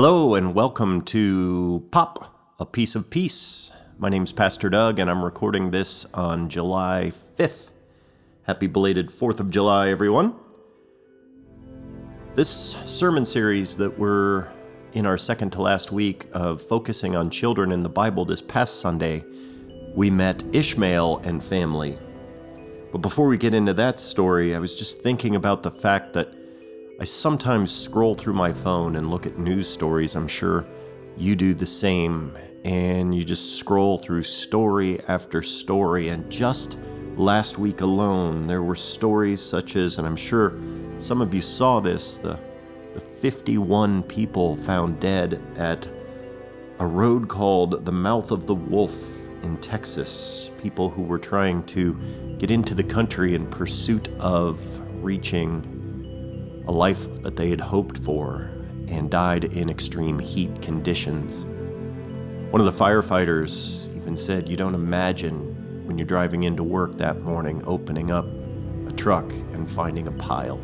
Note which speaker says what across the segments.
Speaker 1: Hello, and welcome to Pop, a Piece of Peace. My name's Pastor Doug, and I'm recording this on July 5th. Happy belated 4th of July, everyone. This sermon series that we're in our second to last week of focusing on children in the Bible this past Sunday, we met Ishmael and family. But before we get into that story, I was just thinking about the fact that I sometimes scroll through my phone and look at news stories. I'm sure you do the same. And you just scroll through story after story. And just last week alone, there were stories such as, and I'm sure some of you saw this, the, the 51 people found dead at a road called the Mouth of the Wolf in Texas. People who were trying to get into the country in pursuit of reaching a life that they had hoped for, and died in extreme heat conditions. One of the firefighters even said, You don't imagine when you're driving into work that morning opening up a truck and finding a pile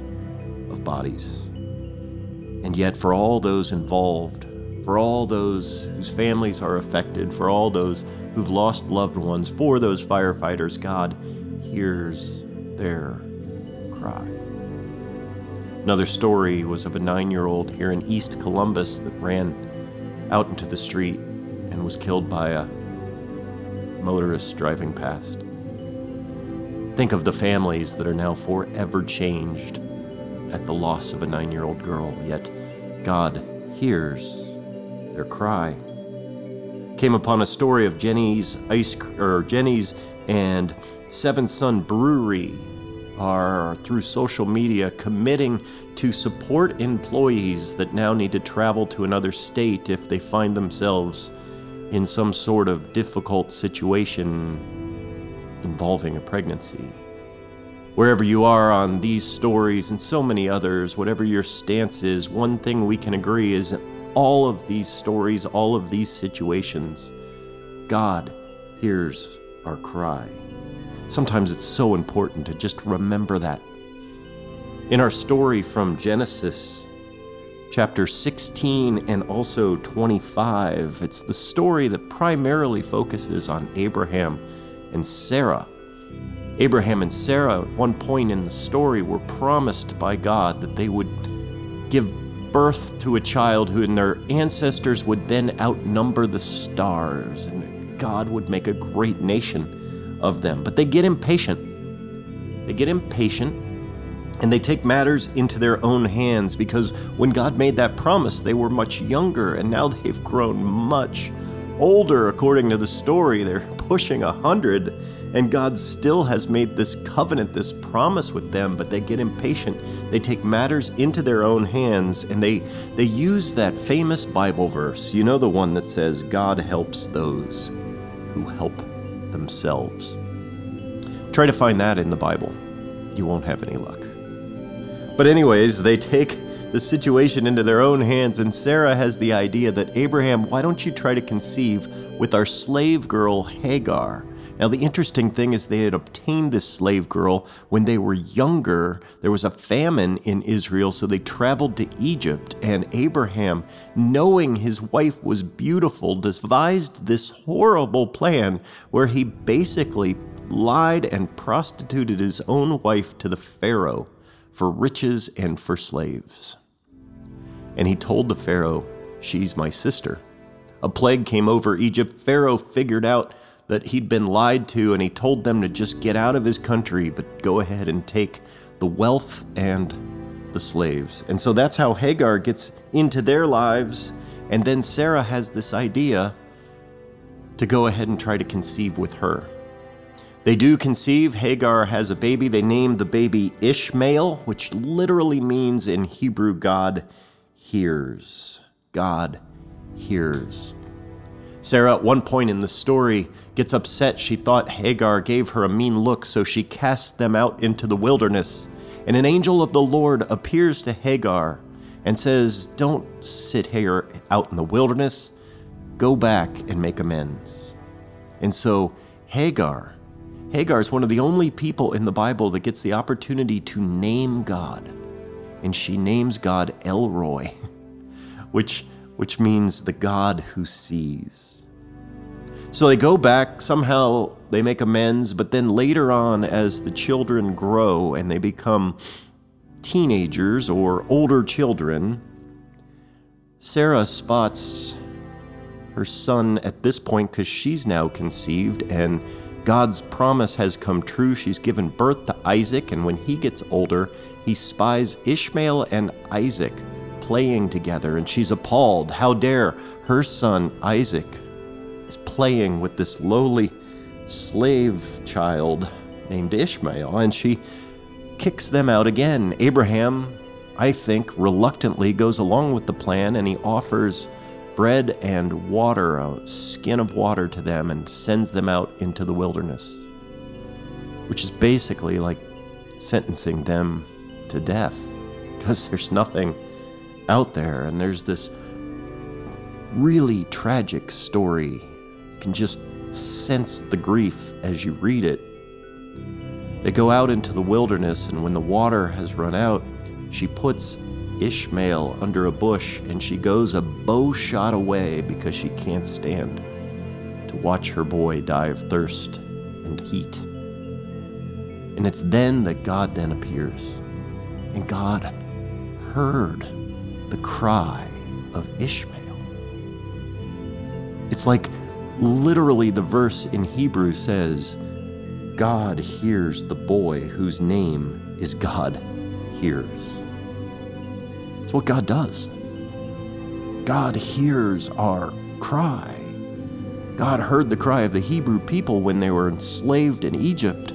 Speaker 1: of bodies. And yet, for all those involved, for all those whose families are affected, for all those who've lost loved ones, for those firefighters, God hears their cry. Another story was of a nine year old here in East Columbus that ran out into the street and was killed by a motorist driving past. Think of the families that are now forever changed at the loss of a nine year old girl, yet God hears their cry. Came upon a story of Jenny's ice or Jeni's and Seventh Son Brewery are through social media committing to support employees that now need to travel to another state if they find themselves in some sort of difficult situation involving a pregnancy. Wherever you are on these stories and so many others, whatever your stance is, one thing we can agree is all of these stories, all of these situations, God hears our cry. Sometimes it's so important to just remember that. In our story from Genesis, chapter 16 and also 25, it's the story that primarily focuses on Abraham and Sarah. Abraham and Sarah, at one point in the story, were promised by God that they would give birth to a child who and their ancestors would then outnumber the stars, and God would make a great nation of them. But they get impatient. They get impatient and they take matters into their own hands because when God made that promise, they were much younger and now they've grown much older, according to the story. They're pushing a hundred, and God still has made this covenant, this promise with them, but they get impatient. They take matters into their own hands and they, they use that famous Bible verse. You know, the one that says, God helps those who help themselves. Try to find that in the Bible. You won't have any luck. But, anyways, they take the situation into their own hands, and Sarah has the idea that Abraham, why don't you try to conceive with our slave girl Hagar? Now, the interesting thing is they had obtained this slave girl when they were younger. There was a famine in Israel, so they traveled to Egypt. And Abraham, knowing his wife was beautiful, devised this horrible plan where he basically lied and prostituted his own wife to the Pharaoh for riches and for slaves. And he told the Pharaoh, She's my sister. A plague came over Egypt. Pharaoh figured out that he'd been lied to and he told them to just get out of his country, but go ahead and take the wealth and the slaves. And so that's how Hagar gets into their lives. And then Sarah has this idea to go ahead and try to conceive with her. They do conceive. Hagar has a baby. They name the baby Ishmael, which literally means in Hebrew, God hears. God hears. Sarah, at one point in the story, gets upset. She thought Hagar gave her a mean look, so she casts them out into the wilderness. And an angel of the Lord appears to Hagar and says, Don't sit here out in the wilderness. Go back and make amends. And so Hagar, Hagar is one of the only people in the Bible that gets the opportunity to name God. And she names God El Roi, which which means the God who sees. So they go back, somehow they make amends, but then later on, as the children grow and they become teenagers or older children, Sarah spots her son at this point because she's now conceived and God's promise has come true. She's given birth to Isaac, and when he gets older, he spies Ishmael and Isaac playing together, and she's appalled. How dare her son Isaac is playing with this lowly slave child named Ishmael, and she kicks them out again. Abraham, I think, reluctantly goes along with the plan, and he offers bread and water, a skin of water to them, and sends them out into the wilderness, which is basically like sentencing them to death because there's nothing out there, and there's this really tragic story. You can just sense the grief as you read it. They go out into the wilderness, and when the water has run out, she puts Ishmael under a bush, and she goes a bow shot away because she can't stand to watch her boy die of thirst and heat. And it's then that God then appears. And God heard the cry of Ishmael. It's like literally the verse in Hebrew says, God hears the boy whose name is God hears It's what God does. God hears our cry. God heard the cry of the Hebrew people when they were enslaved in Egypt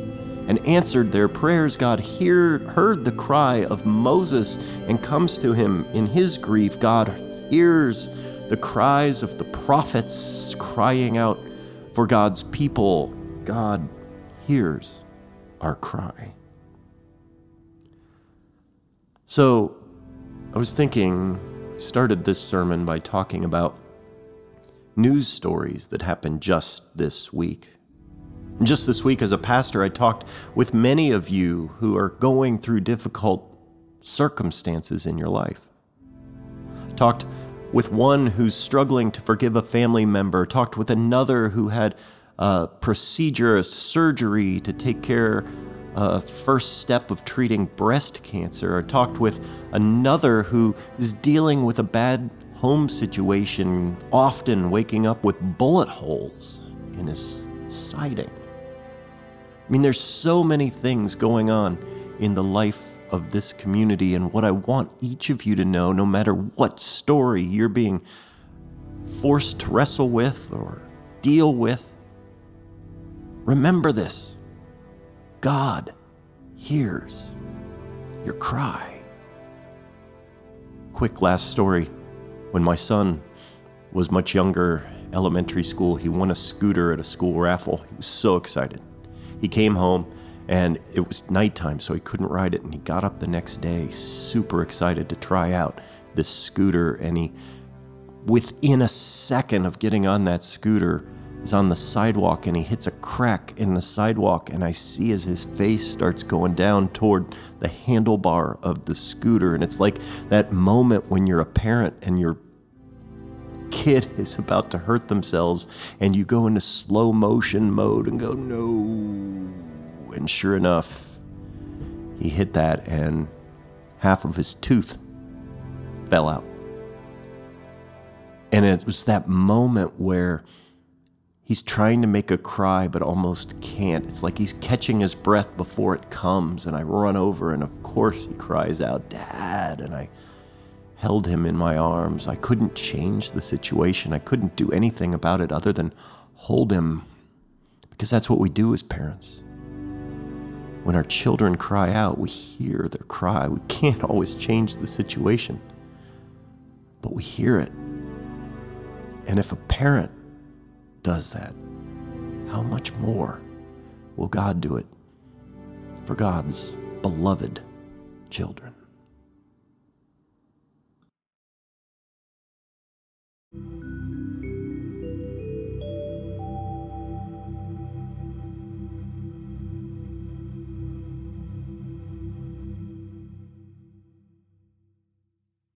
Speaker 1: and answered their prayers. God hear, heard the cry of Moses and comes to him in his grief. God hears the cries of the prophets crying out for God's people. God hears our cry. So, I was thinking, started this sermon by talking about news stories that happened just this week. Just this week, as a pastor, I talked with many of you who are going through difficult circumstances in your life. Talked with one who's struggling to forgive a family member, talked with another who had a procedure, a surgery to take care a first step of treating breast cancer. I talked with another who is dealing with a bad home situation, often waking up with bullet holes in his siding. I mean, there's so many things going on in the life of this community, and what I want each of you to know, no matter what story you're being forced to wrestle with or deal with, remember this. God hears your cry. Quick last story. When my son was much younger, elementary school, he won a scooter at a school raffle. He was so excited. He came home and it was nighttime, so he couldn't ride it. And he got up the next day, super excited to try out this scooter. And he, within a second of getting on that scooter, is on the sidewalk and he hits a crack in the sidewalk and I see as his face starts going down toward the handlebar of the scooter and it's like that moment when you're a parent and your kid is about to hurt themselves and you go into slow motion mode and go no and sure enough he hit that and half of his tooth fell out and it was that moment where He's trying to make a cry, but almost can't. It's like he's catching his breath before it comes. And I run over, and of course, he cries out, Dad. And I held him in my arms. I couldn't change the situation, I couldn't do anything about it other than hold him, because that's what we do as parents. When our children cry out, we hear their cry. We can't always change the situation, but we hear it. And if a parent does that, how much more will God do it for God's beloved children?